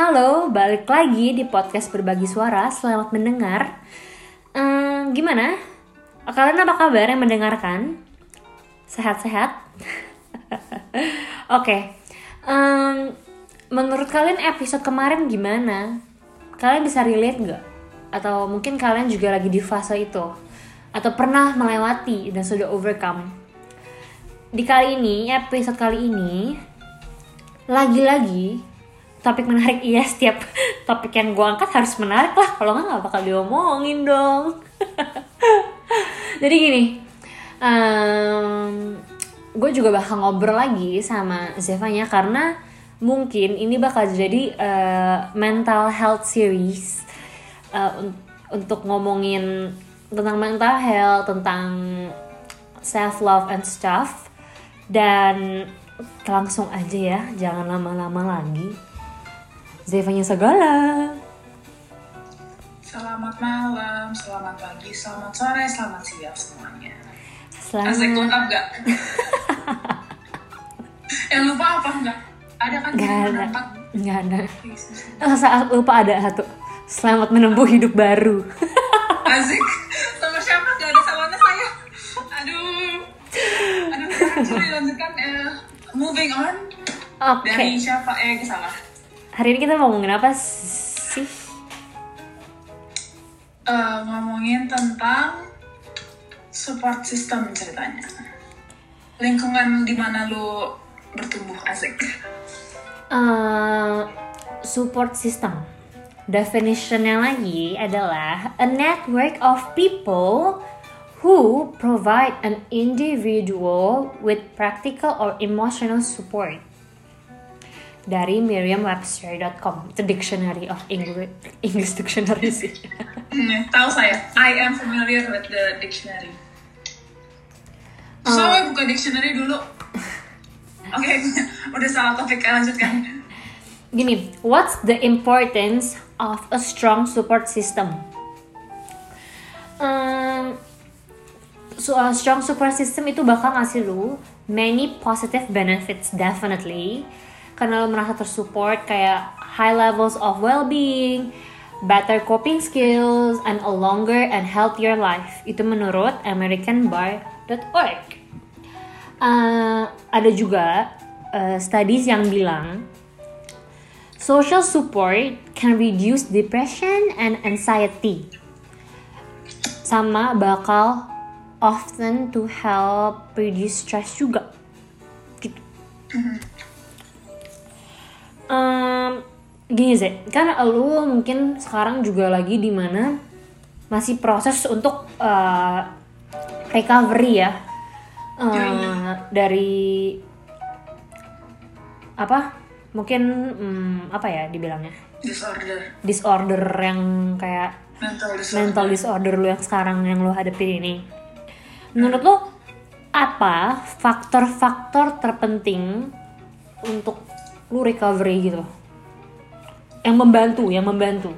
Halo, balik lagi di podcast Berbagi Suara. Selamat mendengar. Ehm, gimana? Kalian apa kabar yang mendengarkan? Sehat-sehat? Oke. Ehm, menurut kalian episode kemarin gimana? Kalian bisa relate nggak? Atau mungkin kalian juga lagi di fase itu? Atau pernah melewati dan sudah overcome? Di kali ini, episode kali ini, lagi-lagi topik menarik. Iya setiap topik yang gue angkat harus menarik lah. Kalau nggak nggak bakal diomongin dong. Jadi gini um, gue juga bakal ngobrol lagi sama Zevanya karena mungkin ini bakal jadi uh, mental health series uh, un untuk ngomongin tentang mental health tentang self love and stuff. Dan langsung aja ya jangan lama-lama lagi Zevanya segala. Selamat malam, selamat pagi, selamat sore, selamat siang semuanya. Selamat. Asik lengkap gak? Yang lupa apa enggak? Ada kan? Gak ada. Gak ada. Oh, saat lupa ada satu. Selamat menempuh hidup baru. Asik. Sama siapa? Gak ada salahnya saya. Aduh. Aduh, coba dilanjutkan. Uh, moving on. Oke. Dari siapa? Eh, salah. Hari ini kita mau ngomongin apa sih? Uh, ngomongin tentang support system ceritanya. Lingkungan di mana lu bertumbuh asik. Uh, support system. Definitionnya lagi adalah a network of people who provide an individual with practical or emotional support dari Merriam-Webster.com, the dictionary of English, English dictionary sih. Hmm, tahu saya. I am familiar with the dictionary. Oh. So, buka dictionary dulu. Oke, udah salah topik, lanjutkan. Gini, what's the importance of a strong support system? Um, so a strong support system itu bakal ngasih lu many positive benefits definitely karena lo merasa tersupport kayak high levels of well-being, better coping skills, and a longer and healthier life. Itu menurut AmericanBar.org. Uh, ada juga uh, studies yang bilang social support can reduce depression and anxiety. Sama bakal often to help reduce stress juga. Gitu. Um, gini sih, kan lu mungkin sekarang juga lagi di mana masih proses untuk uh, recovery ya uh, dari apa? Mungkin um, apa ya dibilangnya? Disorder. Disorder yang kayak Mental disorder. mental disorder lu yang sekarang yang lu hadapin ini. Menurut lu apa faktor-faktor terpenting untuk lu recovery gitu. Yang membantu yang membantu.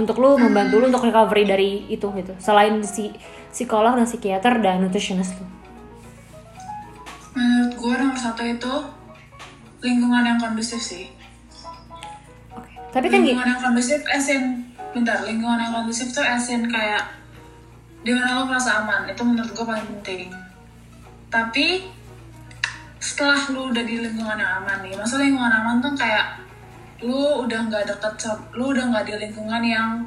Untuk lu membantu lu untuk recovery dari itu gitu. Selain si psikolog dan psikiater dan nutritionist lu. Menurut gue nomor satu itu lingkungan yang kondusif sih. oke. Tapi kan lingkungan yang kondusif asin bentar lingkungan yang kondusif tuh asin kayak di mana lo merasa aman itu menurut gue paling penting. Tapi setelah lu udah di lingkungan yang aman nih maksudnya lingkungan aman tuh kayak lu udah nggak deket lu udah nggak di lingkungan yang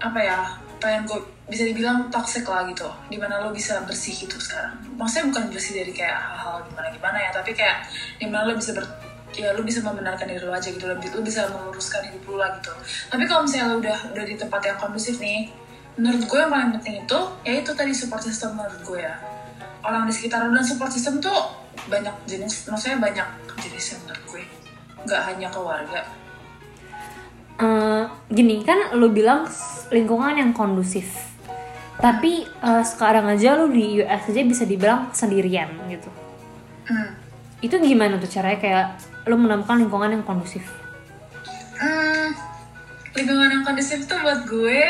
apa ya pengen gue bisa dibilang toxic lah gitu di mana lu bisa bersih gitu sekarang. Maksudnya bukan bersih dari kayak hal-hal gimana gimana ya tapi kayak di mana lu bisa ber ya lu bisa membenarkan diri lu aja gitu lu, lu bisa meluruskan hidup lu lah gitu. Tapi kalau misalnya lu udah udah di tempat yang kondusif nih menurut gue yang paling penting itu ya itu tadi support system menurut gue ya orang di sekitar lu dan support system tuh banyak jenis maksudnya banyak jenisnya menurut gue. Nggak hanya keluarga Eh, gini kan lu bilang lingkungan yang kondusif. Tapi eh, sekarang aja lu di US aja bisa dibilang sendirian gitu. Hmm. itu gimana tuh caranya? Kayak lu menemukan lingkungan yang kondusif? Hmm, lingkungan yang kondusif tuh buat gue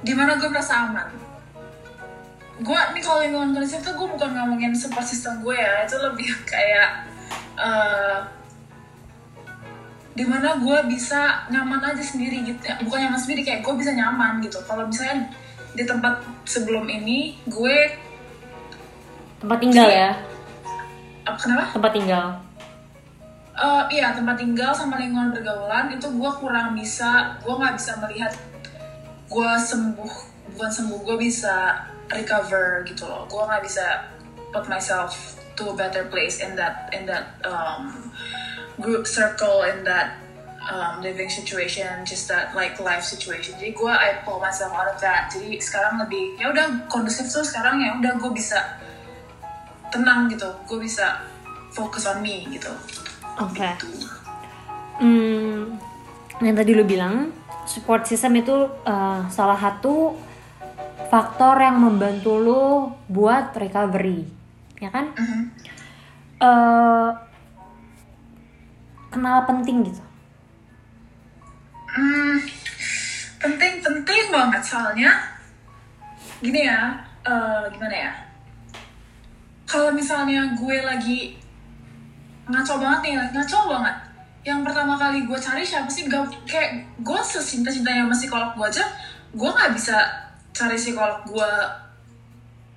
di mana gue merasa aman gue nih kalau lingkungan kondusif tuh gue bukan ngomongin support system gue ya. Itu lebih kayak eh, di mana gue bisa nyaman aja sendiri gitu. Ya bukan nyaman sendiri kayak gue bisa nyaman gitu. Kalau misalnya di tempat sebelum ini gue tempat tinggal ya? Apa kenapa? Tempat tinggal. Eh, iya tempat tinggal sama lingkungan pergaulan itu gue kurang bisa gue nggak bisa melihat gue sembuh bukan sembuh gue bisa recover gitu loh. Gue nggak bisa put myself to a better place in that in that um, group circle in that um, living situation just that like life situation. Jadi gue I pull myself out of that. Jadi sekarang lebih ya udah kondusif tuh sekarang ya udah gue bisa tenang gitu. Gue bisa fokus on me gitu. Oke. Hmm, yang tadi lu bilang support system itu uh, salah satu faktor yang membantu lu buat recovery, ya kan? Mhm. Eh, kenapa penting gitu? Hmm, penting penting banget soalnya gini ya eh, gimana ya kalau misalnya gue lagi ngaco banget nih ngaco banget yang pertama kali gue cari siapa sih gak kayak gue secinta cintanya sama psikolog gue aja gue nggak bisa cari psikolog gue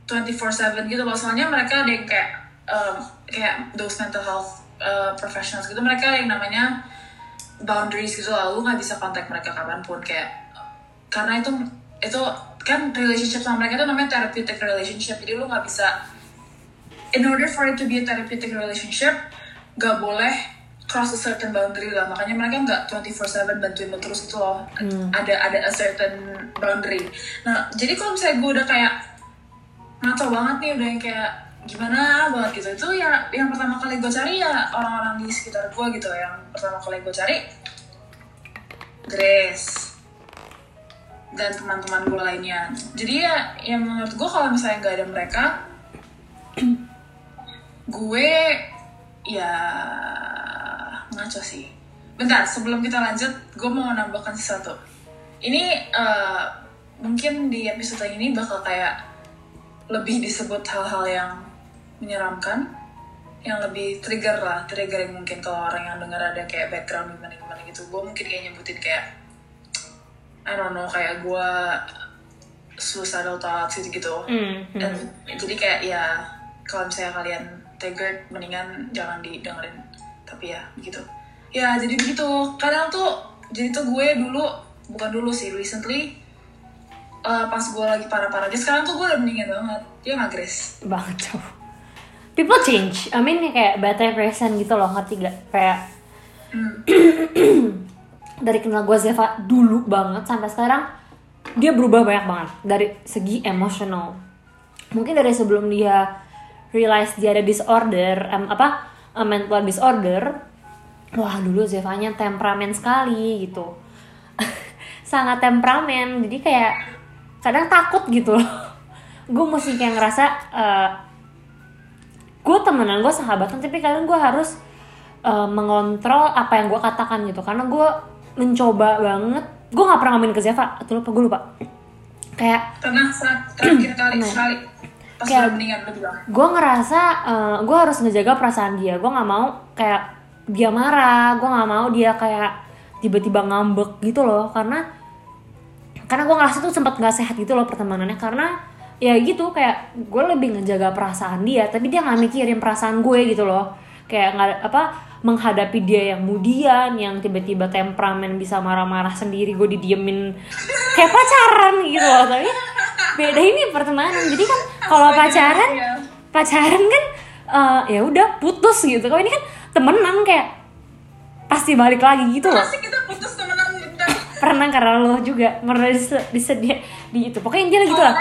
24/7 gitu loh. Soalnya mereka ada yang kayak um, kayak those mental health uh, professionals gitu. Mereka yang namanya boundaries gitu lah lu nggak bisa kontak mereka kapan pun. Kayak karena itu itu kan relationship sama mereka itu namanya therapeutic relationship. Jadi lu nggak bisa in order for it to be a therapeutic relationship gak boleh cross a certain boundary lah. Makanya mereka nggak 24/7 bantuin lu terus gitu loh. Ada ada a certain boundary. Nah jadi kalau misalnya gue udah kayak ngaco banget nih udah yang kayak gimana banget gitu. Itu ya yang pertama kali gue cari ya orang-orang di sekitar gue gitu. Yang pertama kali gue cari Grace dan teman-teman gue lainnya. Jadi ya yang menurut gue kalau misalnya nggak ada mereka gue ya ngaco sih. Bentar sebelum kita lanjut gue mau menambahkan sesuatu. Ini eh, mungkin di episode ini bakal kayak lebih disebut hal-hal yang menyeramkan yang lebih trigger lah trigger yang mungkin kalau orang yang dengar ada kayak background gimana gimana gitu. Gue mungkin kayak nyebutin kayak I don't know kayak gue suicidal thoughts gitu gitu Hmm, hmm. dan jadi kayak ya kalau misalnya kalian triggered mendingan jangan didengerin tapi ya begitu ya jadi begitu kadang tuh jadi tuh gue dulu bukan dulu sih recently eh, pas gue lagi parah-parah dia sekarang tuh gue udah mendingan banget dia nggak Grace Banget tuh. People change. I mean kayak better person gitu loh, ngerti gak? Kayak Hmm. dari kenal gue Zeva dulu banget sampai sekarang dia berubah banyak banget dari segi emosional mungkin dari sebelum dia realize dia ada disorder em, apa eh, mental disorder wah dulu Zevanya temperamen sekali gitu. Sangat temperamen jadi kayak kadang takut gitu loh. Gue mesti kayak ngerasa eh, gue temenan gue sahabatan tapi kadang gue harus uh, mengontrol apa yang gue katakan gitu. Karena gue mencoba banget gue nggak pernah ngomongin ke Zeva atau lupa gue lupa. Kayak pernah saat terakhir kali Pernah. sekali pas Kayak- udah mendingan lu bilang. gue ngerasa uh, gue harus ngejaga perasaan dia. Gue nggak mau kayak dia marah. Gue nggak mau dia kayak tiba-tiba ngambek gitu loh. Karena karena gue ngerasa tuh sempat nggak sehat gitu loh pertemanannya. Karena ya gitu kayak gue lebih ngejaga perasaan dia tapi dia nggak mikirin perasaan gue gitu loh. Kayak nggak apa menghadapi dia yang mudian yang tiba-tiba temperamen bisa marah-marah sendiri gue didiemin. Kayak pacaran gitu loh tapi beda ini pertemanan. Jadi kan kalau pacaran Iya. pacaran kan eh, ya udah putus gitu. Kalau ini kan temenan kayak pasti balik lagi gitu loh. Kita putus temenan bentar pernah karena lo juga pernah dise- disedia di itu. Pokoknya intinya gitu lah.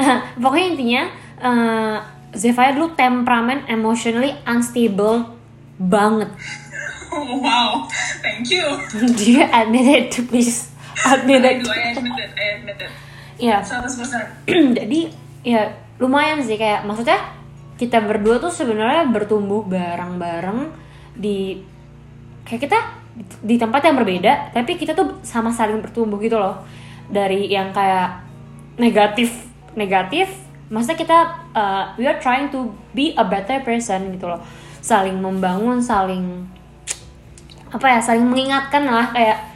Pokoknya intinya eh Zevaya dulu temperamen emotionally unstable banget. Wow thank you. Do you admit it please it do I admit it I admit it 100% jadi ya lumayan sih kayak maksudnya kita berdua tuh sebenarnya bertumbuh bareng-bareng di kayak kita di tempat yang berbeda tapi kita tuh sama saling bertumbuh gitu loh. Dari yang kayak negatif negatif maksudnya kita uh, we are trying to be a better person gitu loh. Saling membangun saling apa ya saling mengingatkan lah kayak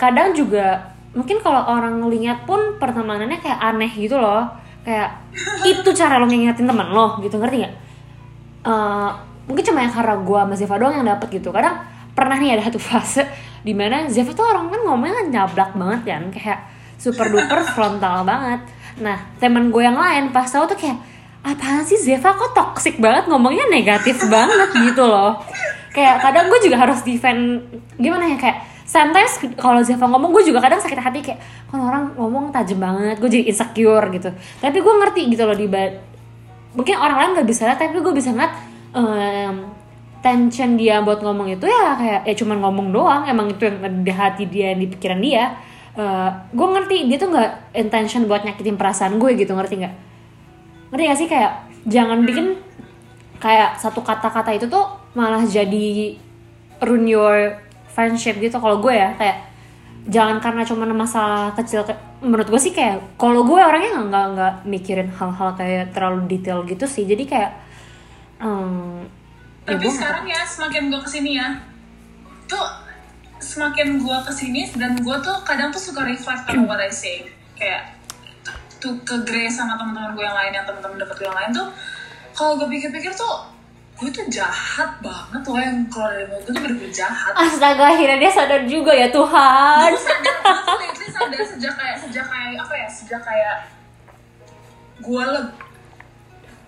kadang juga mungkin kalau orang ngeliat pun pertemanannya kayak aneh gitu loh. Kayak itu cara lo ngingetin teman lo gitu ngerti nggak? Eh, mungkin cuma yang karena gue sama Zeva doang yang dapet gitu. Kadang pernah nih ada satu fase di mana Zeva tuh orang kan ngomongnya kan nyablak banget kan kayak super duper frontal banget. Nah teman gue yang lain pas tahu tuh kayak apaan sih Zeva? Kok toxic banget? Ngomongnya negatif banget gitu loh. Kayak kadang gue juga harus defend gimana ya kayak sometimes kalau Zeva ngomong gue juga kadang sakit hati kayak kalau orang ngomong tajam banget gue jadi insecure gitu. Tapi gue ngerti gitu loh di mungkin orang lain nggak bisa lihat tapi gue bisa ngeliat em, tension dia buat ngomong itu ya kayak ya cuman ngomong doang emang itu yang di hati dia di pikiran dia. Eh, gue ngerti dia tuh nggak intention buat nyakitin perasaan gue gitu ngerti nggak? Ngerti gak sih? Kayak jangan bikin kayak satu kata-kata itu tuh malah jadi ruin your friendship gitu. Kalau gue ya kayak jangan karena cuma masalah kecil ke- menurut gue sih kayak kalau gue orangnya nggak nggak nggak mikirin hal-hal kayak terlalu detail gitu sih. Jadi kayak ya tapi gue sekarang ya semakin gue ke sini ya tuh semakin gue ke sini dan gue tuh kadang tuh suka reflect on what I say. Kayak tuh ke Grace sama teman-teman gue yang lain yang teman-teman deket gue yang lain tuh kalau gue pikir-pikir tuh gue tuh jahat banget loh yang keluar dari mulut gue tuh bener-bener jahat. Astaga akhirnya dia sadar juga ya Tuhan. Gue sadar gue sadar sejak kayak sejak kayak apa ya sejak kayak gue le-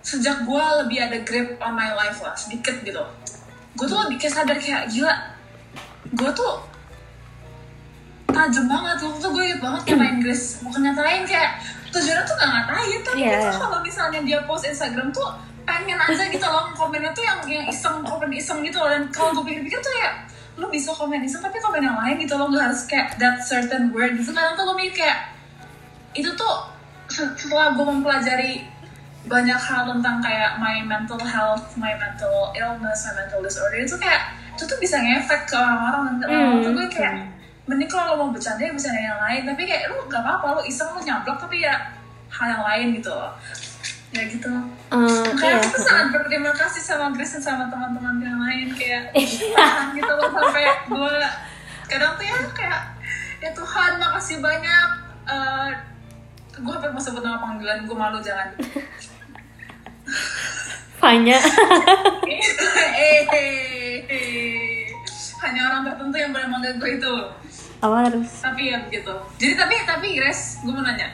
sejak gue lebih ada grip on my life lah sedikit gitu. Gue tuh lebih kayak sadar kayak gila gue tuh tajam banget. Waktu itu gue inget banget kayak main Grace mau nyatain kayak tujuannya tuh gak ngatain tapi itu kalau misalnya dia post Instagram tuh pengen aja gitu loh komennya tuh yang yang iseng komen iseng gitu loh. Dan kalau gue pikir-pikir tuh ya lo bisa komen iseng tapi komen yang lain gitu loh. Gak harus kayak that certain word gitu. Kadang tuh gue mikir kayak itu tuh se- setelah gue mempelajari banyak hal tentang kayak my mental health, my mental illness, my mental disorder itu kayak itu tuh bisa ngefek ke orang-orang. Dan orang-orang tuh gue kayak mending kalau lo mau bercanda ya bercanda yang lain. Tapi kayak lu gak apa-apa lo iseng lo nyablok tapi ya hal yang lain gitu loh ya gitu. Eh, kayak iya. aku tuh sangat berterima kasih sama Grace dan sama teman-teman yang lain. Kayak tahan gitu loh sampai gue kadang tuh ya kayak ya Tuhan makasih banyak. Eh, gue hampir mau sebut nama panggilan gue malu jangan. Fanya. Eh, eh, eh. hanya orang tertentu yang boleh manggil gue itu. Apa terus tapi ya begitu jadi tapi tapi Grace gue mau nanya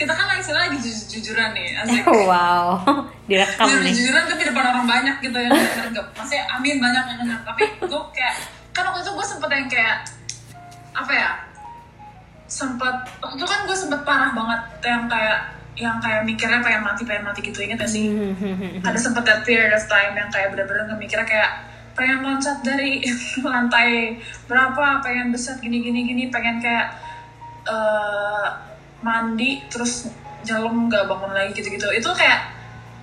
kita kan lagi lagi jujur jujuran nih asik wow. Direkam jujur nih. jujuran tapi depan orang banyak gitu yang nganggap maksudnya amin banyak yang nganggap tapi gue kayak kan waktu itu gue sempet yang kayak apa ya sempet waktu itu kan gue sempet parah banget yang kayak yang kayak mikirnya pengen mati pengen mati gitu inget gak sih? Ada sempet that period of time yang kayak bener-bener ngemikirnya kayak pengen loncat dari lantai berapa pengen besar gini gini gini pengen kayak eh, mandi terus jalan nggak bangun lagi gitu gitu itu kayak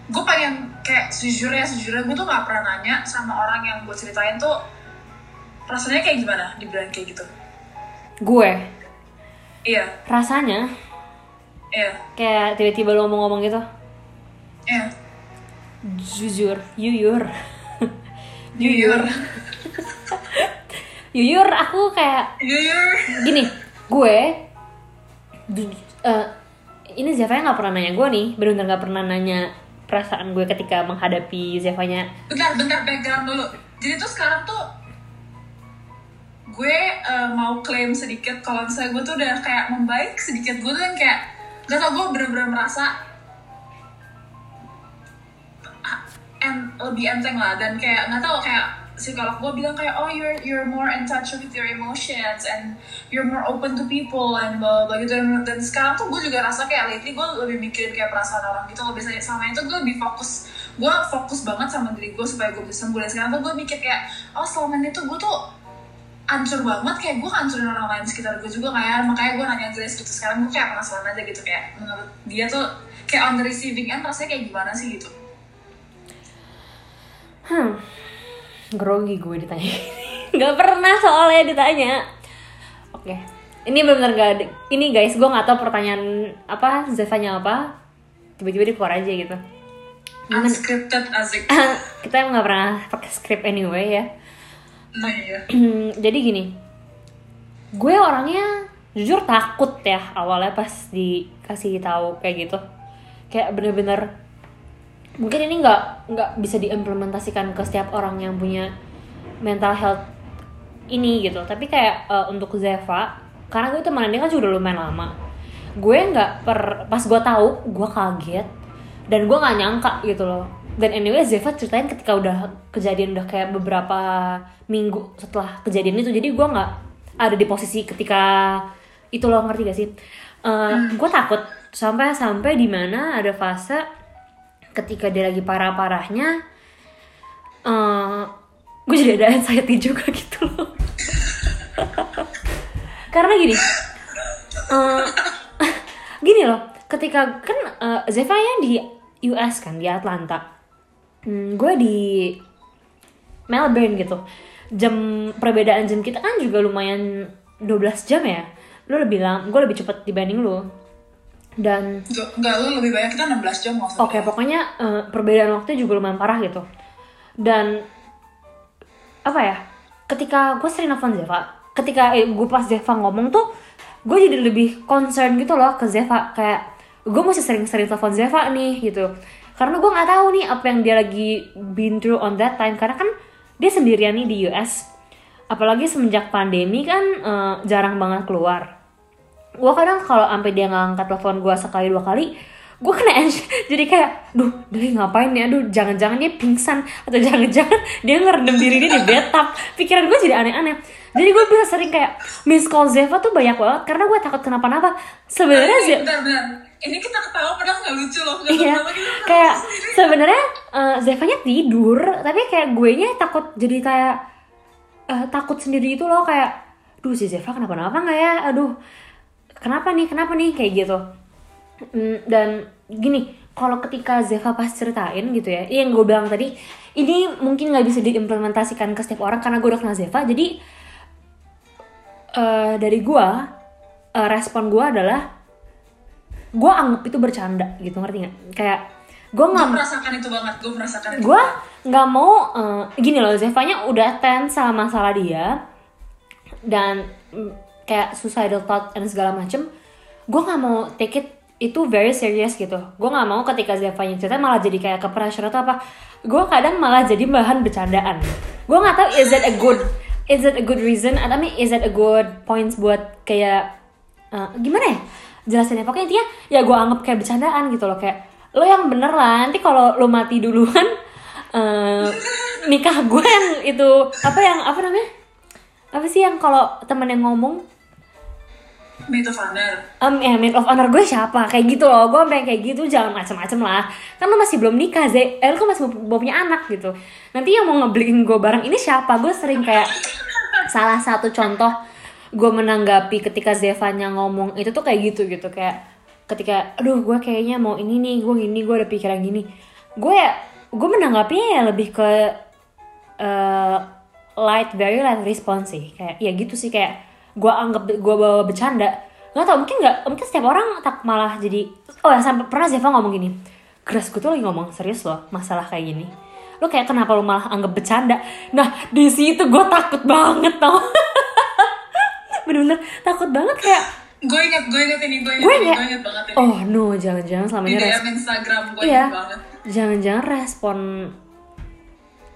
gue pengen kayak sejujurnya sejujurnya gue tuh nggak pernah nanya sama orang yang gue ceritain tuh rasanya kayak gimana? Dibilang kayak gitu. Gue? Iya. Rasanya? Iya. Kayak tiba-tiba lo mau ngomong gitu? Iya. Jujur. Yuyur. Jujur yuyur aku kayak jujur gini. Gue ju- eh, ini Zevanya nggak pernah nanya gue nih. Benar-benar nggak pernah nanya perasaan gue ketika menghadapi Zevanya. Bentar bentar background dulu. Jadi tuh sekarang tuh gue eh, mau klaim sedikit kalau misalnya gue tuh udah kayak membaik sedikit. Gue tuh yang kayak gak tau gue bener-bener merasa ah, en, lebih enteng lah. Dan kayak nggak tau kayak psikolog gue bilang kayak oh you're you're more in touch with your emotions and you're more open to people and blah blah gitu. Dan, dan sekarang tuh gue juga rasa kayak lately gue lebih mikirin kayak perasaan orang gitu lebih saya sama itu gue lebih fokus gue fokus banget sama diri gue supaya gue bisa sembuh dan sekarang tuh gue mikir kayak oh selama ini tuh gue tuh hancur banget. Kayak gue hancurin orang lain sekitar gue juga kayak makanya gue nanya Grace gitu. Sekarang gue kayak penasaran aja gitu. Kayak menurut dia tuh kayak on the receiving end rasanya kayak gimana sih gitu? Hmm grogi gue ditanya. Nggak pernah soalnya ditanya. Oke. Ini benar-benar gak ada ini guys gue nggak tahu pertanyaan apa Zevanya apa. Tiba-tiba dia keluar aja gitu. Unscripted asik kita nggak pernah pakai script anyway ya. Nah iya. Jadi gini. Gue orangnya jujur takut ya awalnya pas dikasih tahu kayak gitu. Kayak bener-bener mungkin ini nggak nggak bisa diimplementasikan ke setiap orang yang punya mental health ini gitu. Tapi kayak eh, untuk Zeva karena gue temenan dia kan sudah lumayan lama. Gue nggak per pas gue tahu gue kaget. Dan gue nggak nyangka gitu loh. Dan anyway Zeva ceritain ketika udah kejadian udah kayak beberapa minggu setelah kejadian itu. Jadi gue nggak ada di posisi ketika itu loh ngerti gak sih? Eh, gue takut sampai sampai di mana ada fase ketika dia lagi parah parahnya eh gue jadi ada anxiety juga gitu loh. Karena gini eh, gini loh ketika kan eh, Zeva di US kan di Atlanta. Hmm, gue di Melbourne gitu. Jam perbedaan jam kita kan juga lumayan 12 jam ya. Lu lebih lama gue lebih cepet dibanding lu dan Enggak, enggak, lu lebih banyak kita 16 jam maksudnya Oke, pokoknya eh, perbedaan waktu juga lumayan parah gitu. Dan apa ya? Ketika gue sering nelfon Zeva, ketika eh, gue pas Zeva ngomong tuh, gue jadi lebih concern gitu loh ke Zeva. Kayak gue mesti sering-sering telepon Zeva nih gitu. Karena gue nggak tahu nih apa yang dia lagi been through on that time. Karena kan dia sendirian nih di US. Apalagi semenjak pandemi kan eh, jarang banget keluar gue kadang kalau sampai dia nggak angkat telepon gue sekali dua kali gue kena jadi kayak duh dia ngapain nih aduh jangan-jangan dia pingsan. Atau jangan-jangan dia ngerendam diri dia di bathtub. Pikiran gue jadi aneh-aneh. Jadi gue bisa sering kayak miss call Zeva tuh banyak banget karena gue takut kenapa-napa. Sebenarnya bentar. Ini kita ketawa padahal nggak lucu loh. Nggak Iya, gitu. kayak sebenarnya eh, Zevanya tidur, tapi kayak gue nya takut jadi kayak eh, takut sendiri itu loh. Kayak, duh si Zeva kenapa-napa nggak ya? Aduh, kenapa nih, kenapa nih kayak gitu. Mm, dan gini, kalau ketika Zeva pas ceritain gitu ya, yang gue bilang tadi, ini mungkin nggak bisa diimplementasikan ke setiap orang karena gue udah kenal Zeva, jadi eh, dari gue eh, respon gue adalah gue anggap itu bercanda gitu ngerti nggak kayak gue nggak merasakan itu banget. Gue merasakan gue nggak mau eh, gini loh Zevanya udah tense sama masalah dia dan kayak suicidal thought dan segala macem gue nggak mau take it itu very serious gitu. Gue nggak mau ketika Zevanya cerita malah jadi kayak ke pressure atau apa. Gue kadang malah jadi bahan bercandaan. Gue nggak tahu is that a good is that a good reason? Atau I mean, is that a good points buat kayak eh, gimana ya? Jelasinnya. Pokoknya intinya ya gue anggap kayak bercandaan gitu loh. Kayak lo yang bener lah. Nanti kalau lo mati duluan eh, nikah gue yang itu apa yang apa namanya? Apa sih yang kalau temen yang ngomong Made of honor. um, ya maid of honor gue siapa? Kayak gitu loh gue sampai kayak gitu jangan macem-macem lah. Kan lo masih belum nikah Zay eh, lo kan masih belum punya anak gitu. Nanti yang mau ngebeliin gue barang ini siapa? Gue sering kayak salah satu contoh gue menanggapi ketika Zevanya ngomong itu tuh kayak gitu gitu. Kayak ketika aduh gue kayaknya mau ini nih gue gini gue ada pikiran gini. Gue ya gue menanggapinya ya lebih ke eh, light very light response sih. Kayak ya gitu sih kayak gue anggap gue bawa bercanda nggak tau mungkin nggak mungkin setiap orang tak malah jadi oh ya sampai pernah Zeva ngomong gini Grace gue tuh lagi ngomong serius loh masalah kayak gini lo kayak kenapa lo malah anggap bercanda nah di situ gue takut banget tau bener-bener takut banget kayak Gue inget, gue inget ini, gue inget gue ini, nggak gue inget banget ini. oh no jangan-jangan selama ini DM Instagram gue iya inget banget. jangan-jangan respon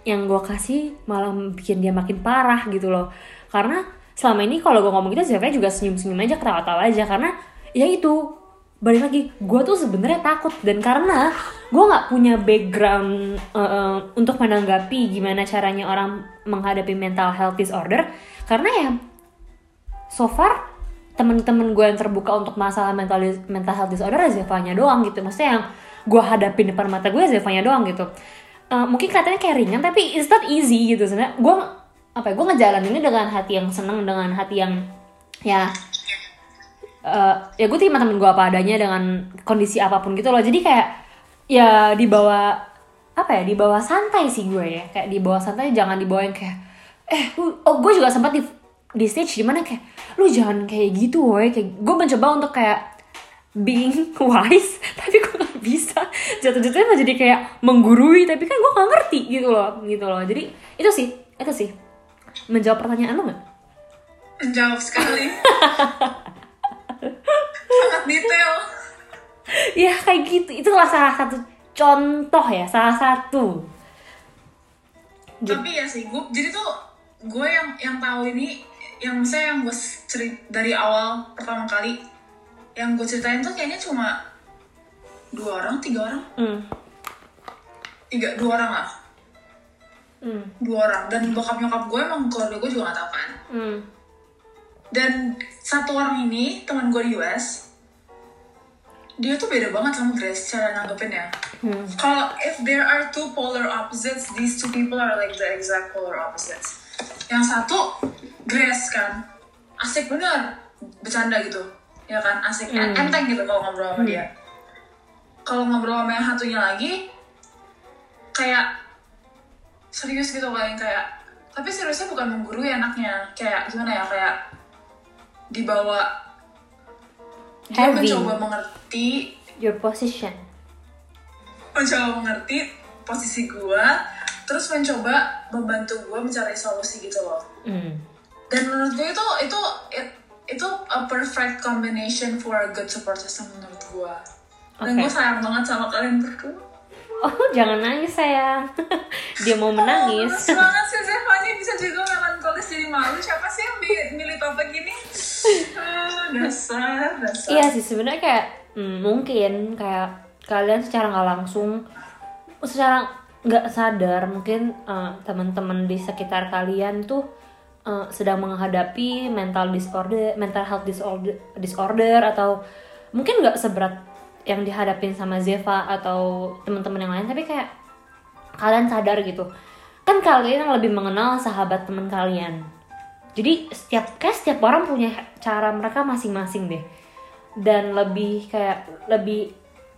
yang gue kasih malah bikin dia makin parah gitu loh karena selama ini kalau gue ngomong gitu Zevanya juga senyum-senyum aja ketawa-tawa aja. Karena ya itu balik lagi gue tuh sebenarnya takut. Dan karena gue nggak punya background eh, untuk menanggapi gimana caranya orang menghadapi mental health disorder. Karena ya so far temen-temen gue yang terbuka untuk masalah mental mental health disorder ya Zevanya doang gitu. Maksudnya yang gue hadapin depan mata gue Zevanya doang gitu. Eh, mungkin katanya kayak ringan tapi it's not easy gitu sebenarnya. Gue apa ya gue ngejalaninnya dengan hati yang seneng dengan hati yang ya eh, ya gue terima temen gue apa adanya dengan kondisi apa pun gitu loh. Jadi kayak ya dibawa apa ya dibawa santai sih gue ya. Kayak dibawa santai jangan dibawa yang kayak eh oh gue juga sempat di di stage di mana kayak lu jangan kayak gitu woy. Kayak gue mencoba untuk kayak being wise tapi gue gak bisa. Jatuh-jatuhnya mah jadi kayak menggurui tapi kan gue gak ngerti gitu loh gitu loh. Jadi itu sih itu sih menjawab pertanyaan lu nggak? Menjawab sekali. Sangat detail. Ya kayak gitu. Itu salah satu contoh ya salah satu. Tapi ya sih gue jadi tuh gue yang yang tahu ini yang saya yang gue cerit dari awal pertama kali yang gue ceritain tuh kayaknya cuma dua orang tiga orang. Hmm. tiga dua orang lah Hmm. dua orang. Dan bokap nyokap gue emang keluarga gue juga gak tau kan. Hmm. dan satu orang ini teman gue di US dia tuh beda banget sama Grace cara nanggepinnya. Hmm. kalau if there are two polar opposites these two people are like the exact polar opposites. Yang satu Grace kan. Asik bener. Bercanda gitu. Ya kan? Asik. Hmm. enteng gitu kalau ngobrol sama dia. Kalau ngobrol sama yang satunya lagi kayak serius gitu kayak kayak tapi seriusnya bukan menggurui anaknya kayak gimana ya kayak dibawa dia Heavy. mencoba mengerti. Your position. Mencoba mengerti posisi gua terus mencoba membantu gua mencari solusi gitu loh. Hmm. dan menurut gue itu itu it- itu a perfect combination for a good support system menurut gua. Dan gue sayang banget sama kalian berdua oh jangan nangis sayang. Dia mau menangis. Males banget sih Zevanya bisa juga melankolis jadi malu. Siapa sih yang milih topik ini? Ah, dasar dasar. Iya sih sebenarnya kayak hmm, mungkin kayak kalian secara nggak langsung, secara nggak sadar mungkin eh, teman-teman di sekitar kalian tuh eh, sedang menghadapi mental disorder, mental health disorder, disorder atau mungkin nggak seberat yang dihadapin sama Zeva atau teman-teman yang lain, tapi kayak kalian sadar gitu, kan kalian yang lebih mengenal sahabat teman kalian. Jadi setiap kayak setiap orang punya cara mereka masing-masing deh. Dan lebih kayak lebih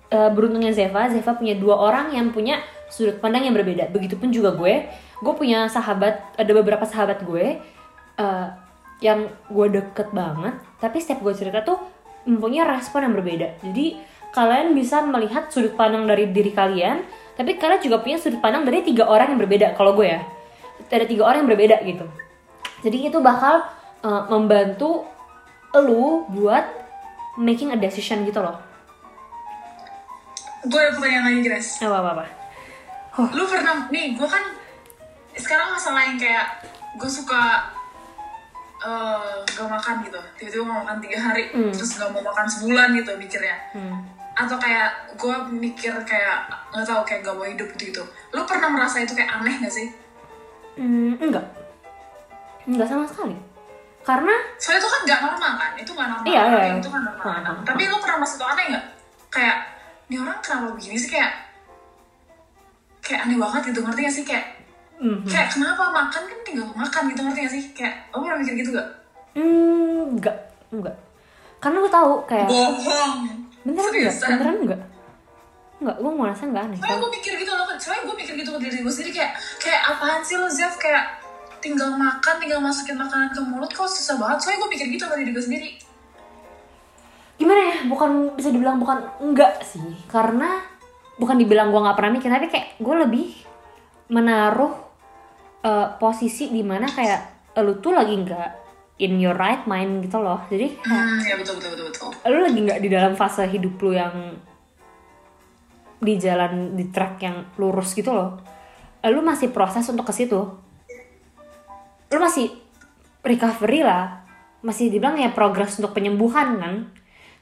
eh, beruntungnya Zeva, Zeva punya dua orang yang punya sudut pandang yang berbeda. Begitupun juga gue, gue punya sahabat, ada beberapa sahabat gue eh, yang gue deket banget. Tapi setiap gue cerita tuh mempunyai respon yang berbeda. Jadi kalian bisa melihat sudut pandang dari diri kalian, tapi kalian juga punya sudut pandang dari tiga orang yang berbeda. Kalau gue ya, ada tiga orang yang berbeda gitu. Jadi itu bakal uh, membantu lu buat making a decision gitu loh. gue ada pertanyaan lagi Grace Apa apa apa. lu pernah nih gue kan sekarang masalah yang kayak gue suka eh, gak makan gitu tiba-tiba gak makan tiga hari Hmm. terus gak mau makan sebulan gitu mikirnya Hmm. Atau kayak gue mikir kayak nggak tahu kayak gak mau hidup gitu gitu. Lu pernah merasa itu kayak aneh gak sih? Hmm, enggak. Enggak sama sekali. Karena soalnya itu kan gak normal kan? Itu gak normal. Iya, iya, iya. itu kan normal. Ha, ha, ha. tapi lu pernah merasa itu aneh gak kayak ini orang kenapa begini sih? Kayak kayak aneh banget gitu. Ngerti gak sih? Kayak hmm, kayak kenapa makan kan tinggal makan gitu. Ngerti gak sih? Kayak lo pernah mikir gitu gak hmm, enggak, enggak. Karena gue tahu kayak bohong beneran enggak, Seriusan? beneran enggak. Enggak, gue merasa enggak aneh. soalnya gue mikir gitu loh kan soalnya gue mikir gitu ke diri gue sendiri kayak kayak apaan sih lo Zev kayak tinggal makan tinggal masukin makanan ke mulut kok susah banget soalnya gue mikir gitu ke diri gue sendiri Gimana ya? Bukan bisa dibilang bukan enggak sih. Karena bukan dibilang gue nggak pernah mikir, tapi kayak gue lebih menaruh eh, posisi di mana kayak lu tuh lagi nggak in your right mind gitu loh. Jadi hmm. Ya betul betul betul betul. lu lagi nggak di dalam fase hidup lu yang di jalan di track yang lurus gitu loh. Lu masih proses untuk ke situ. Lu masih recovery lah. Masih dibilang ya progres untuk penyembuhan kan?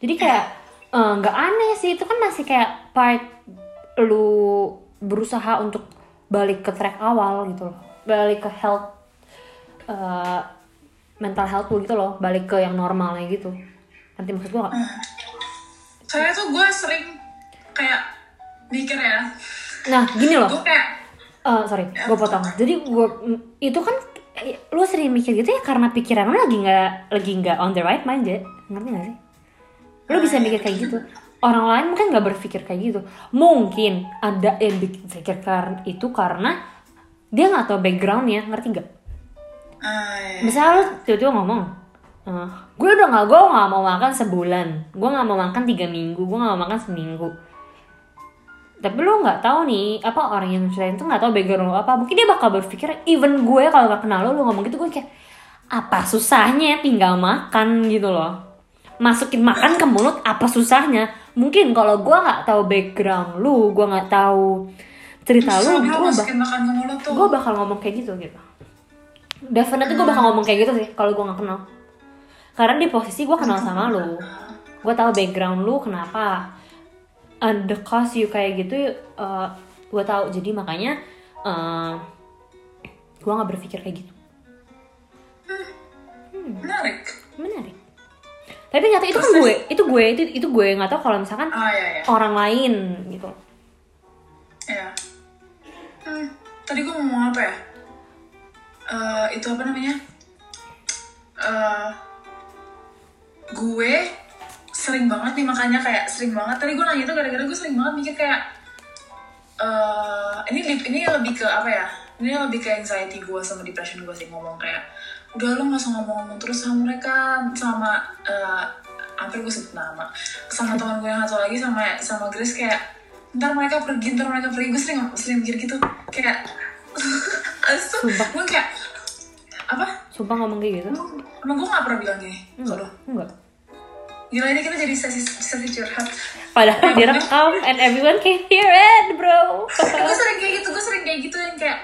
Jadi kayak eh, nggak aneh sih. Itu kan masih kayak part lu berusaha untuk balik ke track awal gitu loh. Balik ke health eh, mental health lu gitu loh balik ke yang normalnya gitu nanti maksud gua nggak soalnya tuh gue sering kayak mikir ya nah gini loh gue kayak Eh, sorry, gue potong. Jadi gue itu kan eh, lu sering mikir gitu ya karena pikiran lu lagi nggak lagi nggak on the right mind ya, ngerti gak sih? Lu bisa mikir kayak gitu. Orang lain mungkin nggak berpikir kayak gitu. Mungkin ada yang berpikir karena itu karena dia nggak tahu backgroundnya, ngerti nggak? Ah, ya. Misalnya lu tiba-tiba ngomong, "Eh, gue udah nggak gue nggak mau makan sebulan, gue nggak mau makan tiga minggu, gue nggak mau makan seminggu. tapi lu nggak tahu nih apa orang yang ceritain tuh nggak tahu background lo apa. Mungkin dia bakal berpikir even gue kalau nggak kenal lo lu ngomong gitu gue kayak apa susahnya tinggal makan? Gitu loh. Masukin makan ke mulut apa susahnya? Mungkin kalau gue nggak tahu background lu gue nggak tahu cerita Susah lu gue bak masukin makan ke mulut tuh. gue bakal ngomong kayak gitu gitu definitely gue bakal ngomong kayak gitu sih kalau gue nggak kenal. Karena di posisi gue kenal sama lu gue tahu background lu kenapa and the cause you kayak gitu uh, gue tahu. Jadi makanya uh, gue nggak berpikir kayak gitu. Menarik. Menarik. Tapi nyata itu kan gue itu gue itu itu gue nggak tahu kalau misalkan ah ya ya orang lain gitu itu apa namanya? Eh, gue sering banget nih makanya kayak sering banget. Tadi gue nanya itu gara-gara gue sering banget mikir kayak eh ini ini lebih ke apa ya? Ini lebih ke anxiety gue sama depression gue sih ngomong kayak udah lo nggak usah ngomong-ngomong terus sama mereka sama eh, hampir gue sebut nama sama teman gue yang satu lagi sama sama Grace kayak ntar mereka pergi ntar mereka pergi. Gue sering sering mikir gitu kayak Asu, Sumpah. gue kayak apa? Sumpah ngomong kayak gitu. Emang, emang gue gak pernah bilang gini enggak enggak. Gila ini kita jadi sesi sesi curhat. Padahal direkam and everyone can hear it bro. Gue sering kayak gitu gue sering kayak gitu yang kayak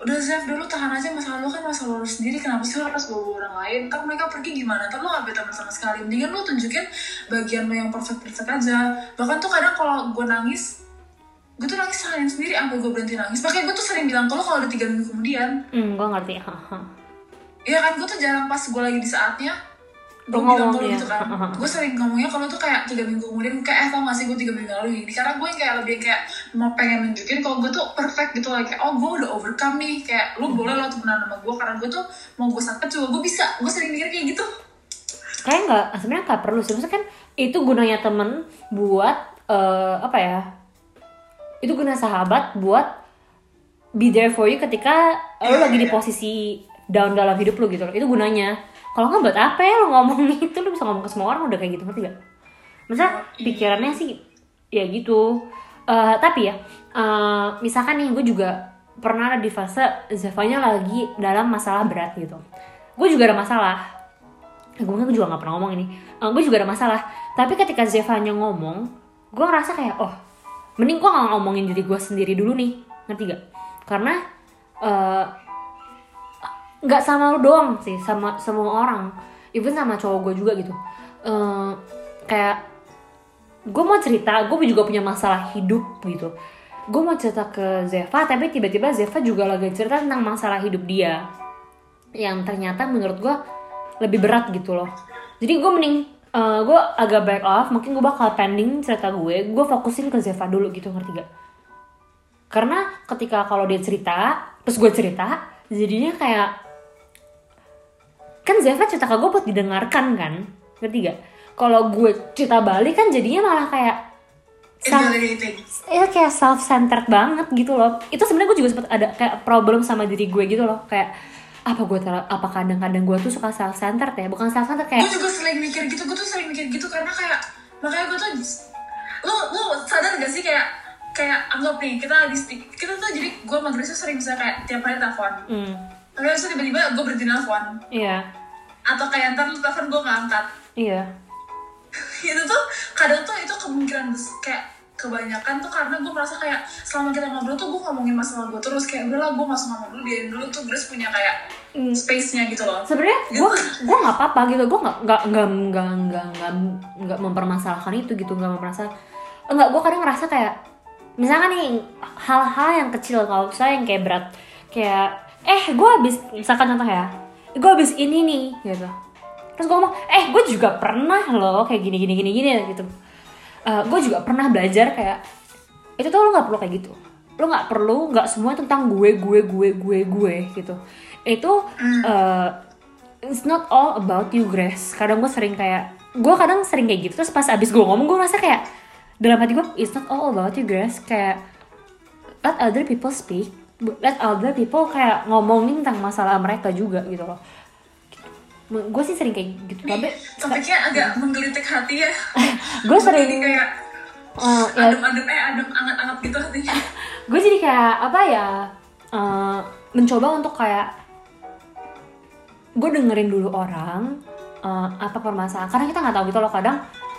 udah Zef dulu tahan aja masalah lu kan masalah lu sendiri kenapa sih lu harus bawa orang lain? Ntar mereka pergi gimana? Ntar lu gak beta sama sekali. Mendingan lu tunjukin bagian lu yang perfect perfect aja. Bahkan tuh kadang kalau gue nangis gue tuh nangis seharian sendiri sampai gue berhenti nangis. Makanya gue tuh sering bilang ke lu kalau udah tiga minggu kemudian. Hmm gue ngerti Iya kan gue tuh jarang pas gue lagi di saatnya gue bilang ngomong, ke lu iya. gitu kan. Gue sering ngomongnya kalau tuh kayak tiga minggu kemudian kayak eh tau gak sih gue tiga minggu lalu gini? Karena gue yang kayak lebih kayak mau pengen nunjukin kalau gue tuh perfect gitu lah kayak oh gue udah overcome nih. Kayak lu boleh lo temenan sama gue karena gue tuh mau gue sakit juga gue bisa. Gue sering mikir kayak gitu. Kayak nggak sebenarnya nggak perlu sih. Maksudnya kan itu gunanya temen buat eh, apa ya itu guna sahabat buat be there for you ketika lo Iya, lagi di iya. posisi down dalam hidup lo gitu loh. Itu gunanya. Kalau nggak buat apa ya lo ngomong itu? Lo bisa ngomong ke semua orang udah kayak gitu ngerti gak? Maksudnya pikirannya sih ya gitu. Eh, tapi ya eh, misalkan nih gue juga pernah ada di fase Zevanya lagi dalam masalah berat gitu. Gue juga ada masalah. Gue juga gak pernah ngomong ini. Gue juga ada masalah. Tapi ketika Zevanya ngomong gue ngerasa kayak oh mending gue gak ngomongin diri gue sendiri dulu nih. Ngerti gak karena eh, nggak sama lu doang sih sama semua orang. Even sama cowok gue juga gitu. Eh, kayak gue mau cerita gue juga punya masalah hidup gitu. Gue mau cerita ke Zeva tapi tiba-tiba Zeva juga lagi cerita tentang masalah hidup dia. Yang ternyata menurut gue lebih berat gitu loh. Jadi gue mending gue agak back off mungkin gue bakal pending cerita gue gue fokusin ke Zeva dulu gitu ngerti gak karena ketika kalau dia cerita terus gue cerita jadinya kayak kan Zeva cerita ke gue buat didengarkan kan? Ngerti gak? Kalau gue cerita balik kan jadinya malah kayak self, invalidating ya kayak self centered banget gitu loh. Itu sebenarnya gue juga sempat ada kayak problem sama diri gue gitu loh. Kayak apa gue ter- apa kadang-kadang gue tuh suka self centered ya? Bukan self centered kayak gue juga sering mikir gitu gue tuh sering mikir gitu karena kayak makanya gue tuh lu lu sadar gak sih kayak kayak anggap nih kita lagi kita tuh jadi gue sama Grace sering bisa kayak tiap hari telepon. Hmm, tapi itu tiba-tiba gue berhenti telepon iya. Atau kayak ntar lu telepon gue nggak angkat. Iya. Itu tuh kadang tuh itu kemungkinan kayak kebanyakan tuh karena gue merasa kayak selama kita ngobrol tuh gue ngomongin masalah gue terus kayak udahlah gue masuk ngomong dulu biarin dulu tuh Grace punya kayak Hmm. space-nya gitu loh. Sebenarnya gue gue nggak apa-apa gitu gue nggak nggak nggak nggak nggak nggak nggak mempermasalahkan itu gitu nggak mempermasalah enggak gue kadang ngerasa kayak misalkan nih hal-hal yang kecil kalau saya yang kayak berat kayak eh gue habis misalkan contoh ya. Gue habis ini nih gitu. Terus gue ngomong eh gue juga pernah loh kayak gini gini gini gini gitu. Gue juga pernah belajar kayak itu tuh lo nggak perlu kayak gitu. Lo nggak perlu nggak semua tentang gue gue gue gue gue gitu. Itu uh, it's not all about you Grace. Kadang gue sering kayak gue kadang sering kayak gitu. Terus pas abis gue ngomong gue ngerasa kayak dalam hati gue it's not all about you Grace. Kayak let other people speak let other people kayak ngomongin tentang masalah mereka juga gitu loh. Gue sih sering kayak gitu. Tapi topiknya agak menggelitik hati ya. Gue sering jadi kayak uh, ya. adem-adem eh adem anget-anget gitu gue jadi kayak apa ya eh, mencoba untuk kayak gue dengerin dulu orang eh, apa permasalahan. Karena kita nggak tahu gitu loh kadang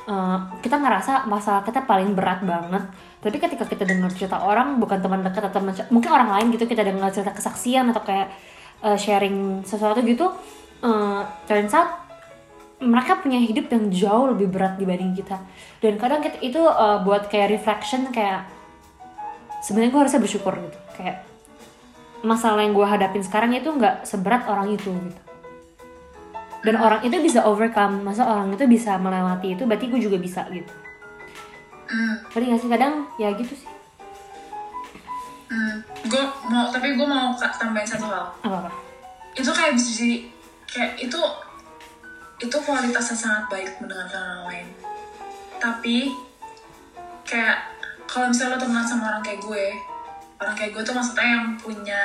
eh, kita ngerasa masalah kita paling berat banget tapi ketika kita dengar cerita orang bukan teman dekat atau teman mungkin orang lain gitu kita dengar cerita kesaksian atau kayak eh, sharing sesuatu gitu eh, turns out mereka punya hidup yang jauh lebih berat dibanding kita. Dan kadang kita, itu eh, buat kayak reflection kayak sebenarnya gue harusnya bersyukur gitu. Kayak masalah yang gue hadapin sekarang itu nggak seberat orang itu gitu. Dan orang itu bisa overcome masa orang itu bisa melewati itu berarti gue juga bisa gitu Hmm, Ngerti gak sih kadang ya gitu sih hmm. Gue mau, tapi gue mau tambahin satu hal. apa apa Itu kayak bisa jadi, kayak itu, itu kualitas yang sangat baik mendengarkan orang lain. Tapi, kayak, kalau misalnya lo temenan sama orang kayak gue, orang kayak gue tuh maksudnya yang punya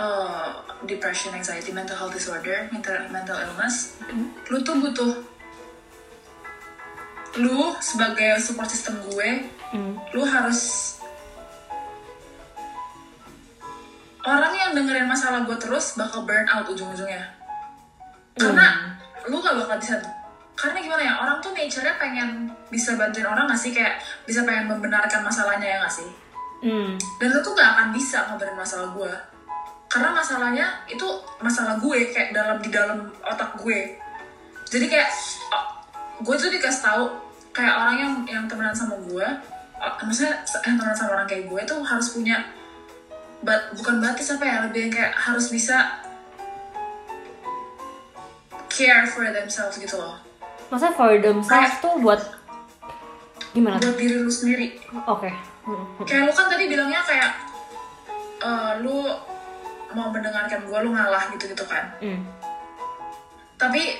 uh, depression, anxiety, mental health disorder, mental, mental illness, lu tuh butuh lu sebagai support system gue hmm. lu harus orang yang dengerin masalah gue terus bakal burn out ujung-ujungnya. Karena lu gak bakal bisa karena gimana ya orang tuh nature-nya pengen bisa bantuin orang gak sih? Kayak bisa pengen membenarkan masalahnya ya gak sih? Hmm. dan lu tuh gak akan bisa ngobrolin masalah gue karena masalahnya itu masalah gue kayak dalam di dalam otak gue. Jadi kayak oh, gue tuh dikasih tahu kayak orang yang yang temenan sama gue maksudnya yang temenan sama orang kayak gue tuh harus punya bat, bukan batis apa ya lebih kayak harus bisa care for themselves gitu loh maksudnya for themselves tuh buat gimana tuh buat diri lu sendiri oke Hmm. kayak lu kan tadi bilangnya kayak eh, lu mau mendengarkan gue lu ngalah gitu gitu kan Hmm. tapi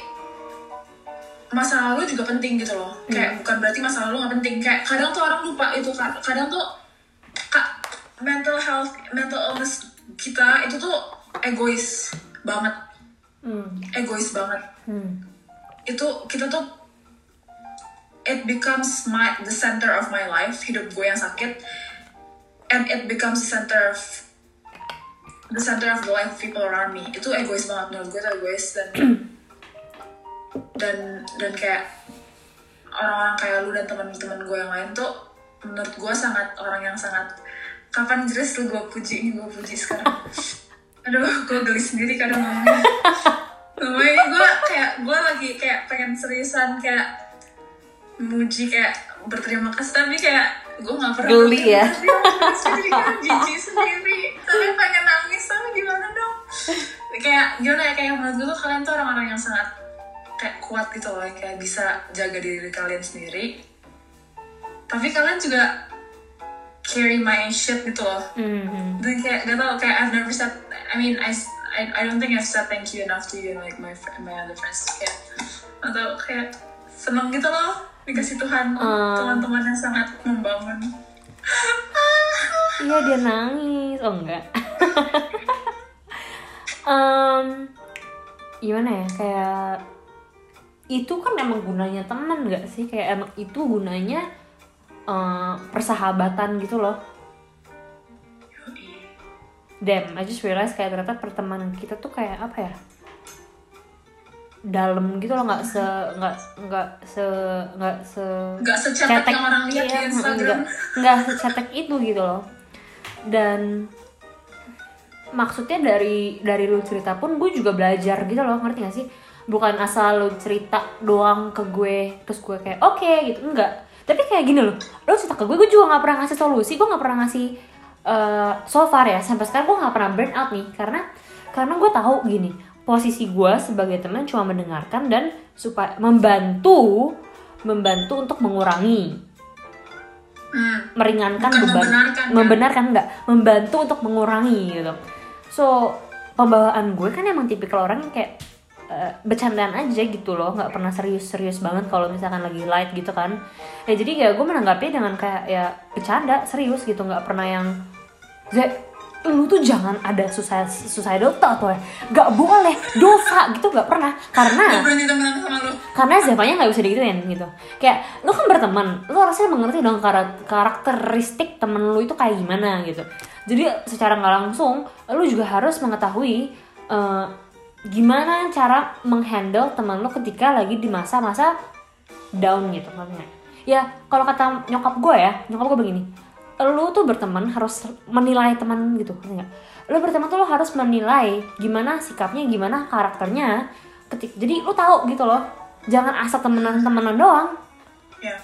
masa lalu juga penting gitu loh. Kayak bukan berarti masa lalu nggak penting. Kayak kadang tuh orang lupa itu kan kadang tuh mental health mental illness kita itu tuh egois banget. Hmm. egois banget. Hmm. itu kita tuh it becomes my the center of my life hidup gue yang sakit. And it becomes the center of the center of the life of people around me. Itu egois banget. Menurut gue itu egois dan dan dan kayak orang-orang kayak lu dan teman-teman gue yang lain tuh menurut gue sangat orang yang sangat kapan jelas lu gue puji ini gue puji sekarang? Aduh gue geli sendiri kadang ngomongnya. Ngomongnya gue kayak gue lagi kayak pengen seriusan kayak muji kayak berterima kasih tapi kayak gue nggak pernah Geli ya? kan jijik sendiri. Tapi pengen nangis tapi gimana dong? Kayak gimana ya kayak menurut gue kalian tuh orang-orang yang sangat kayak kuat gitu loh kayak bisa jaga diri kalian sendiri tapi kalian juga carry my shit gitu loh Hmm. dan kayak gak tau kayak I've never said I mean I, I, I don't think I've said thank you enough to you and like my my other friends kayak atau kayak seneng gitu loh dikasih Tuhan Hmm. teman-teman yang sangat membangun Iya dia nangis, oh enggak. Em, gimana ya kayak itu kan emang gunanya teman nggak sih kayak emang itu gunanya eh, persahabatan gitu loh. Damn, I just realize kayak ternyata pertemanan kita tuh kayak apa ya? dalam gitu loh nggak se nggak nggak se nggak se Gak secetek yang orang lihat iya, di Instagram nggak nggak secetek itu gitu loh dan maksudnya dari dari lu cerita pun gue juga belajar gitu loh ngerti gak sih bukan asal lu cerita doang ke gue terus gue kayak oke gitu. Enggak. Tapi kayak gini loh lu cerita ke gue gue juga nggak pernah ngasih solusi gue nggak pernah ngasih eh, so far ya sampai sekarang gue nggak pernah burn out nih. Karena karena gue tahu gini posisi gue sebagai teman cuma mendengarkan dan supaya membantu membantu untuk mengurangi. Hmm. meringankan Bukan beban. membenarkan, kan? membenarkan enggak membantu untuk mengurangi gitu. So pembawaan gue kan emang tipikal orang yang kayak eh, bercandaan aja gitu loh nggak pernah serius-serius banget kalau misalkan lagi light gitu kan. Ya jadi ya gue menanggapi dengan kayak ya bercanda serius gitu nggak pernah yang Zek lu tuh jangan ada suicide suicidal thought tuh nggak boleh dosa gitu nggak pernah. Karena karena siapanya nggak bisa digituin gitu. Kayak lu kan berteman lu harusnya mengerti dong kara- karakteristik temen lu itu kayak gimana gitu. Jadi secara nggak langsung lu juga harus mengetahui eh, gimana cara menghandle teman lu ketika lagi di masa-masa down gitu nggak? ya kalau kata nyokap gue ya nyokap gue begini lu tuh berteman harus menilai teman gitu ngerti nggak lu berteman tuh lu harus menilai gimana sikapnya gimana karakternya ketik jadi lu tahu gitu loh jangan asal temenan temenan doang ya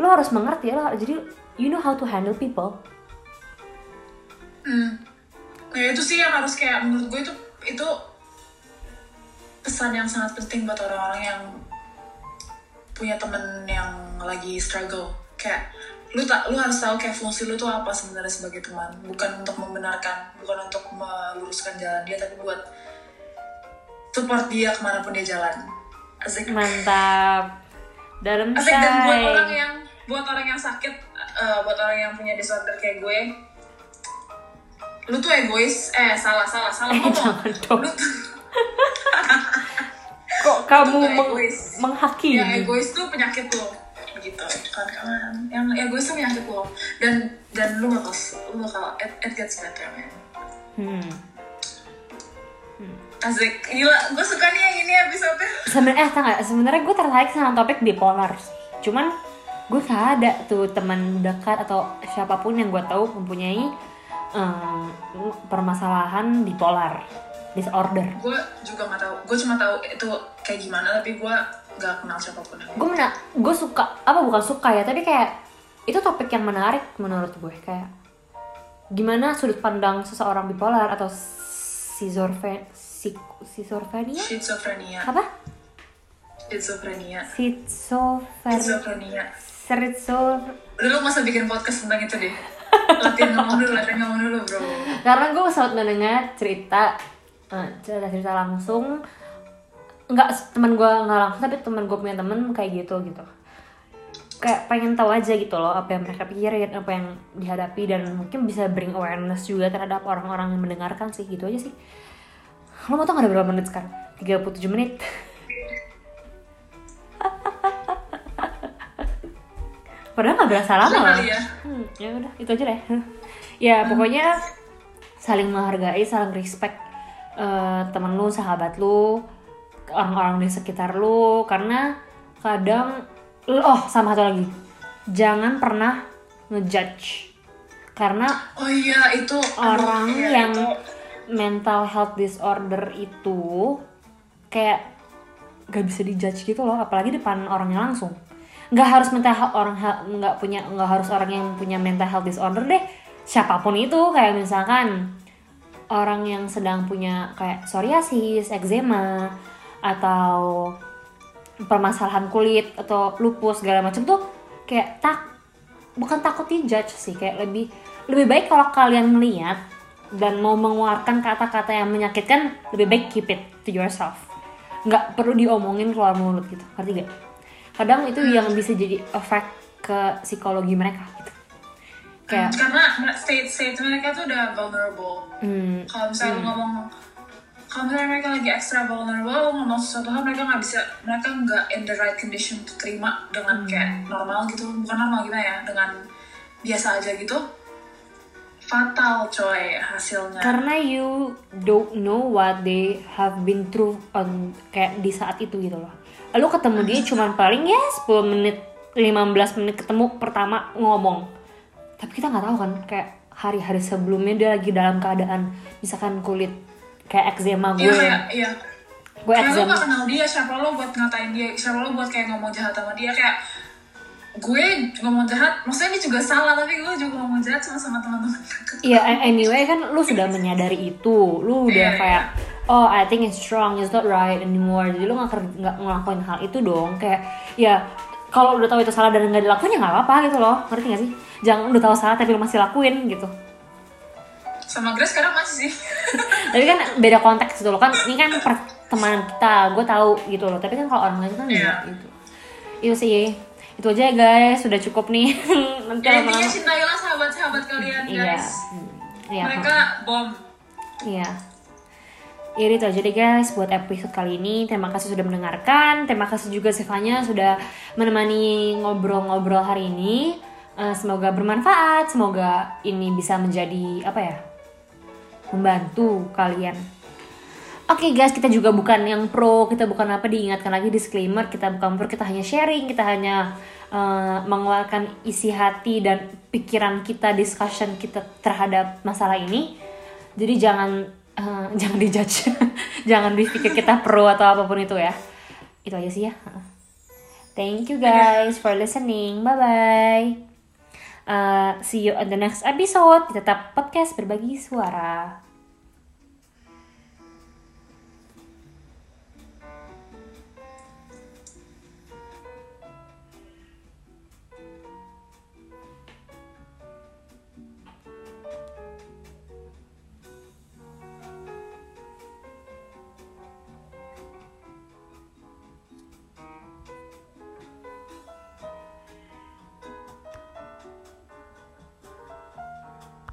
lu harus mengerti lo jadi you know how to handle people hmm. ya itu sih yang harus kayak menurut gue itu itu pesan yang sangat penting buat orang-orang yang punya temen yang lagi struggle. Kayak lu tak lu harus tahu kayak fungsi lu tuh apa sebenarnya sebagai teman. Bukan untuk membenarkan bukan untuk meluruskan jalan dia tapi buat support dia ke mana pun dia jalan. Asik. Mantap. Dalam asik. Dan buat orang yang buat orang yang sakit eh, buat orang yang punya disorder kayak gue lu tuh egois. Eh salah salah salah. Eh, ngomong. lu tuh kamu meng- egois. menghakimi. Yang egois tuh penyakit lo gitu. Kan kan yang egois tuh penyakit lo. Dan dan lu bakal lu bakal it, it gets better man. Hmm. asik. Gila gue suka nih yang ini episode sebenarnya eh tau nggak? Sebenarnya gue tertarik sama topik bipolar cuman gue gak ada tuh teman dekat atau siapa pun yang gue tahu mempunyai em, permasalahan bipolar disorder. Gue juga nggak tahu. Gue cuma tahu itu kayak gimana tapi gue nggak kenal siapa pun gue mena gue suka apa bukan suka ya tapi kayak itu topik yang menarik menurut gue. Kayak gimana sudut pandang seseorang bipolar atau schizophrenia schizophrenia schizophrenia. Apa? Schizophrenia. Schizophrenia. Schizophrenia. Lu masa bikin podcast tentang itu deh. Latihan ngomong dulu latihan ngomong dulu bro. Karena gue sempat mendengar cerita eh, cerita cerita langsung. Nggak teman gue nggak langsung tapi teman gue punya temen kayak gitu gitu. Kayak pengen tahu aja gitu loh apa yang mereka pikirin apa yang dihadapi dan mungkin bisa bring awareness juga terhadap orang-orang yang mendengarkan sih gitu aja sih. Lo mau tau gak ada berapa menit sekarang? 37 menit. Padahal nggak berasa lama kali ya? Hmm, ya udah itu aja deh. ya pokoknya saling menghargai, saling respect eh, temen lu, sahabat lu, orang-orang di sekitar lu karena kadang oh sama satu lagi. Jangan pernah ngejudge. Karena oh iya itu orang iya, yang itu. mental health disorder itu kayak gak bisa dijudge gitu loh apalagi depan orangnya langsung. Nggak harus mental health orang nggak punya nggak harus orang yang punya mental health disorder deh. Siapa pun itu kayak misalkan orang yang sedang punya kayak psoriasis, eczema atau permasalahan kulit atau lupus segala macam tuh kayak tak bukan takut dijudge sih kayak lebih lebih baik kalau kalian melihat dan mau mengeluarkan kata-kata yang menyakitkan lebih baik keep it to yourself. Nggak perlu diomongin keluar mulut gitu ngerti gak kadang itu yang bisa jadi efek ke psikologi mereka gitu kayak karena state state mereka tuh udah vulnerable. Hmm, kalau misalnya lu ngomong kalau misalnya mereka lagi extra vulnerable ngomong sesuatu hal mereka nggak bisa mereka nggak in the right condition to terima dengan kayak normal gitu. Bukan normal gimana ya dengan biasa aja gitu. Fatal coy hasilnya. Karena you don't know what they have been through on kayak di saat itu gitu loh. Lu ketemu dia cuman paling ya 10 menit 15 menit ketemu pertama ngomong tapi kita nggak tahu kan kayak hari-hari sebelumnya dia lagi dalam keadaan misalkan kulit kayak eczema gue. iya iya. Gue kayak lu eczema. gak kenal dia siapa lo buat ngatain dia siapa lo buat kayak ngomong jahat sama dia kayak gue ngomong jahat maksudnya ini juga salah tapi gue juga ngomong jahat sama sama teman-teman. Iya, a- anyway kan lu sudah menyadari itu, lu udah Iya, kayak, oh I think it's wrong, it's not right anymore. Jadi lu nggak ngelakuin hal itu dong, kayak ya kalau udah tahu itu salah dan nggak dilakuin ya nggak apa-apa gitu loh, ngerti gak sih? Jangan udah tahu salah tapi lu masih lakuin gitu. sama Grace sekarang masih sih Tapi kan beda konteks gitu loh kan, ini kan pertemanan kita, gue tahu gitu loh. Tapi kan kalau orang lain kan Iya. enggak gitu. Itu sih, itu aja ya guys, sudah cukup nih. Nanti ya intinya cintailah sahabat-sahabat kalian Iya. guys. Iya, mereka bom Iya. Ya itu aja deh guys buat episode kali ini. Terima kasih sudah mendengarkan. Terima kasih juga Stefania sudah menemani ngobrol-ngobrol hari ini. Eh, semoga bermanfaat. Semoga ini bisa menjadi apa ya? Membantu kalian. Oke guys, kita juga bukan yang pro, kita bukan apa diingatkan lagi disclaimer, kita bukan pro, kita hanya sharing, kita hanya eh, mengeluarkan isi hati dan pikiran kita, discussion kita terhadap masalah ini. Jadi jangan eh, jangan dijudge, jangan dipikir kita pro atau apa pun itu ya. Itu aja sih ya. Thank you guys for listening. Bye bye. Uh, see you on the next episode. Tetap podcast berbagi suara.